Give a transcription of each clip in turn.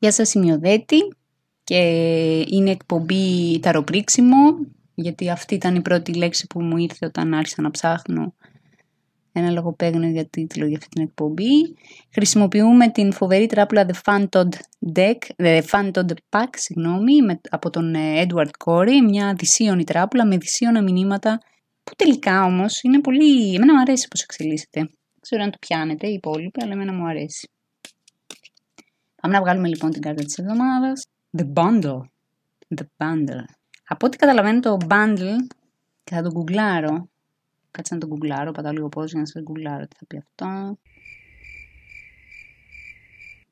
Γεια σας σημειοδέτη και είναι εκπομπή ταροπρίξιμο γιατί αυτή ήταν η πρώτη λέξη που μου ήρθε όταν άρχισα να ψάχνω ένα λογοπαίγνιο για τίτλο για αυτή την εκπομπή. Χρησιμοποιούμε την φοβερή τράπουλα The Phantom Deck, The Phantom Pack, συγγνώμη, με, από τον ε, Edward Corey, μια δυσίωνη τράπουλα με δυσίωνα μηνύματα που τελικά όμως είναι πολύ... Εμένα μου αρέσει πώς εξελίσσεται. Δεν ξέρω αν το πιάνετε οι υπόλοιποι, αλλά εμένα μου αρέσει. Πάμε να βγάλουμε λοιπόν την κάρτα της εβδομάδας. The Bundle. The Bundle. Από ό,τι καταλαβαίνω το bundle, και θα το γκουγκλάρω, κάτσε να το γκουγκλάρω, πατάω λίγο πause για να σας γκουγκλάρω τι θα πει αυτό.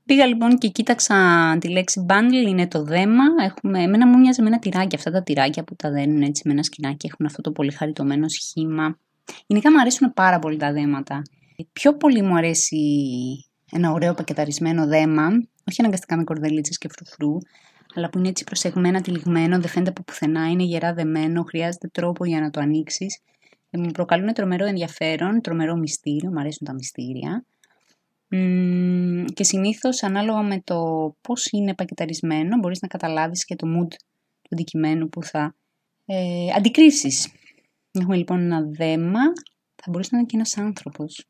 Πήγα λοιπόν και κοίταξα τη λέξη bundle, είναι το δέμα. Έχουμε, εμένα μου μοιάζει με ένα τυράκι, αυτά τα τυράκια που τα δένουν έτσι με ένα σκηνάκι, έχουν αυτό το πολύ χαριτωμένο σχήμα. Γενικά μου αρέσουν πάρα πολύ τα δέματα. Πιο πολύ μου αρέσει ένα ωραίο πακεταρισμένο δέμα, όχι αναγκαστικά με κορδελίτσες και φρουφρού, αλλά που είναι έτσι προσεγμένα, τυλιγμένο, δεν φαίνεται από πουθενά, είναι γερά δεμένο, χρειάζεται τρόπο για να το ανοίξεις. Ε, μου προκαλούν τρομερό ενδιαφέρον, τρομερό μυστήριο, μου αρέσουν τα μυστήρια. και συνήθως ανάλογα με το πώς είναι πακεταρισμένο, μπορείς να καταλάβεις και το mood του αντικειμένου που θα ε, αντικρίσεις. Έχουμε λοιπόν ένα δέμα, θα μπορούσε να είναι και ένας άνθρωπος.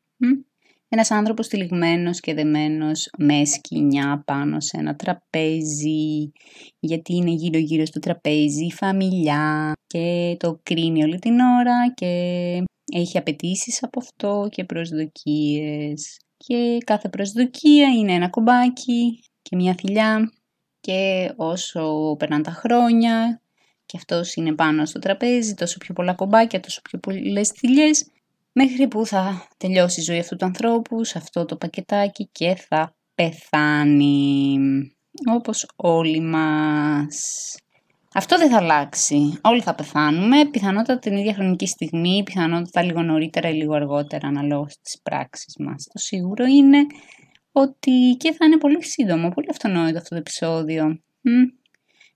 Ένας άνθρωπος τυλιγμένος και δεμένος με σκηνιά πάνω σε ένα τραπέζι, γιατί είναι γύρω γύρω στο τραπέζι η φαμιλιά και το κρίνει όλη την ώρα και έχει απαιτήσεις από αυτό και προσδοκίες. Και κάθε προσδοκία είναι ένα κομπάκι και μια θηλιά και όσο περνάνε τα χρόνια και αυτός είναι πάνω στο τραπέζι, τόσο πιο πολλά κομπάκια, τόσο πιο πολλές θηλιές, μέχρι που θα τελειώσει η ζωή αυτού του ανθρώπου σε αυτό το πακετάκι και θα πεθάνει. Όπως όλοι μας. Αυτό δεν θα αλλάξει. Όλοι θα πεθάνουμε, πιθανότατα την ίδια χρονική στιγμή, πιθανότατα λίγο νωρίτερα ή λίγο αργότερα αναλόγως της πράξης μας. Το σίγουρο είναι ότι και θα είναι πολύ σύντομο, πολύ αυτονόητο αυτό το επεισόδιο.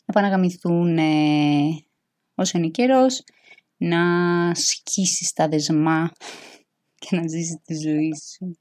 Να πάνε να γαμηθούν όσο είναι καιρός, να σκίσεις τα δεσμά και να ζήσεις τη ζωή σου.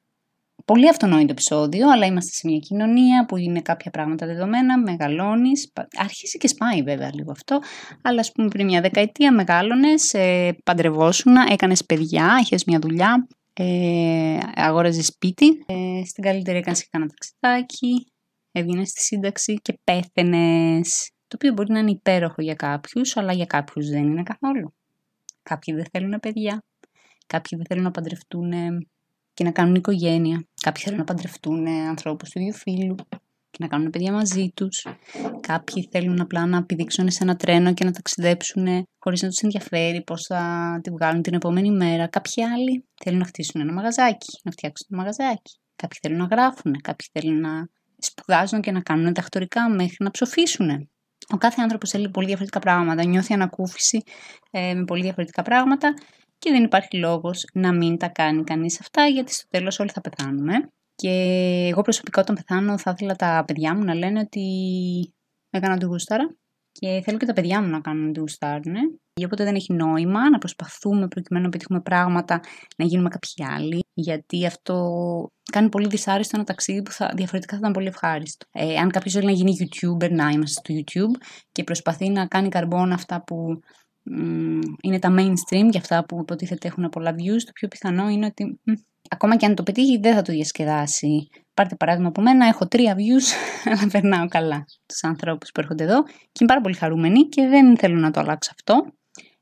Πολύ αυτονόητο επεισόδιο, αλλά είμαστε σε μια κοινωνία που είναι κάποια πράγματα δεδομένα, μεγαλώνεις, αρχίζει και σπάει βέβαια λίγο αυτό, αλλά ας πούμε πριν μια δεκαετία μεγάλωνες, ε, παντρευόσουν, έκανες παιδιά, είχες μια δουλειά, ε, αγόραζες σπίτι, ε, στην καλύτερη έκανες και ένα ταξιδάκι, έβγαινες στη σύνταξη και πέθαινες. Το οποίο μπορεί να είναι υπέροχο για κάποιους, αλλά για κάποιους δεν είναι καθόλου. Κάποιοι δεν θέλουν παιδιά. Κάποιοι δεν θέλουν να παντρευτούν και να κάνουν οικογένεια. Κάποιοι θέλουν να παντρευτούν ανθρώπους του ίδιου φίλου και να κάνουν παιδιά μαζί τους. Κάποιοι θέλουν απλά να πηδήξουν σε ένα τρένο και να ταξιδέψουν χωρίς να τους ενδιαφέρει πώς θα τη βγάλουν την επόμενη μέρα. Κάποιοι άλλοι θέλουν να χτίσουν ένα μαγαζάκι, να φτιάξουν ένα μαγαζάκι. Κάποιοι θέλουν να γράφουν, κάποιοι θέλουν να σπουδάζουν και να κάνουν δαχτορικά μέχρι να ψοφήσουν. Ο κάθε άνθρωπος θέλει πολύ διαφορετικά πράγματα, νιώθει ανακούφιση ε, με πολύ διαφορετικά πράγματα και δεν υπάρχει λόγος να μην τα κάνει κανείς αυτά, γιατί στο τέλος όλοι θα πεθάνουμε. Και εγώ προσωπικά όταν πεθάνω θα ήθελα τα παιδιά μου να λένε ότι έκανα τη γούσταρα και θέλω και τα παιδιά μου να κάνουν τη γουστάρουν. Οπότε δεν έχει νόημα να προσπαθούμε προκειμένου να πετύχουμε πράγματα, να γίνουμε κάποιοι άλλοι, γιατί αυτό κάνει πολύ δυσάρεστο ένα ταξίδι που θα, διαφορετικά θα ήταν πολύ ευχάριστο. Ε, αν κάποιος θέλει να γίνει YouTuber, να είμαστε στο YouTube και προσπαθεί να κάνει καρμπόνα αυτά που είναι τα mainstream και αυτά που υποτίθεται έχουν πολλά views, το πιο πιθανό είναι ότι ακόμα και αν το πετύχει δεν θα το διασκεδάσει. Πάρτε παράδειγμα από μένα, έχω τρία views, αλλά περνάω καλά τους ανθρώπους που έρχονται εδώ και είμαι πάρα πολύ χαρούμενη και δεν θέλω να το αλλάξω αυτό.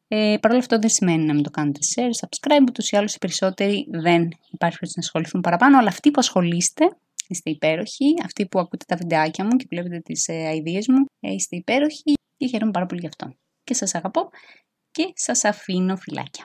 Ε, Παρ' όλα αυτό δεν σημαίνει να μην το κάνετε share, subscribe, ούτως ή άλλως οι περισσότεροι δεν υπάρχει να ασχοληθούν παραπάνω, αλλά αυτοί που ασχολείστε είστε υπέροχοι, αυτοί που ακούτε τα βιντεάκια μου και βλέπετε τις ε, μου, ε, είστε υπέροχοι και χαίρομαι πάρα πολύ γι' αυτό. Και σας αγαπώ και σας αφήνω φυλάκια.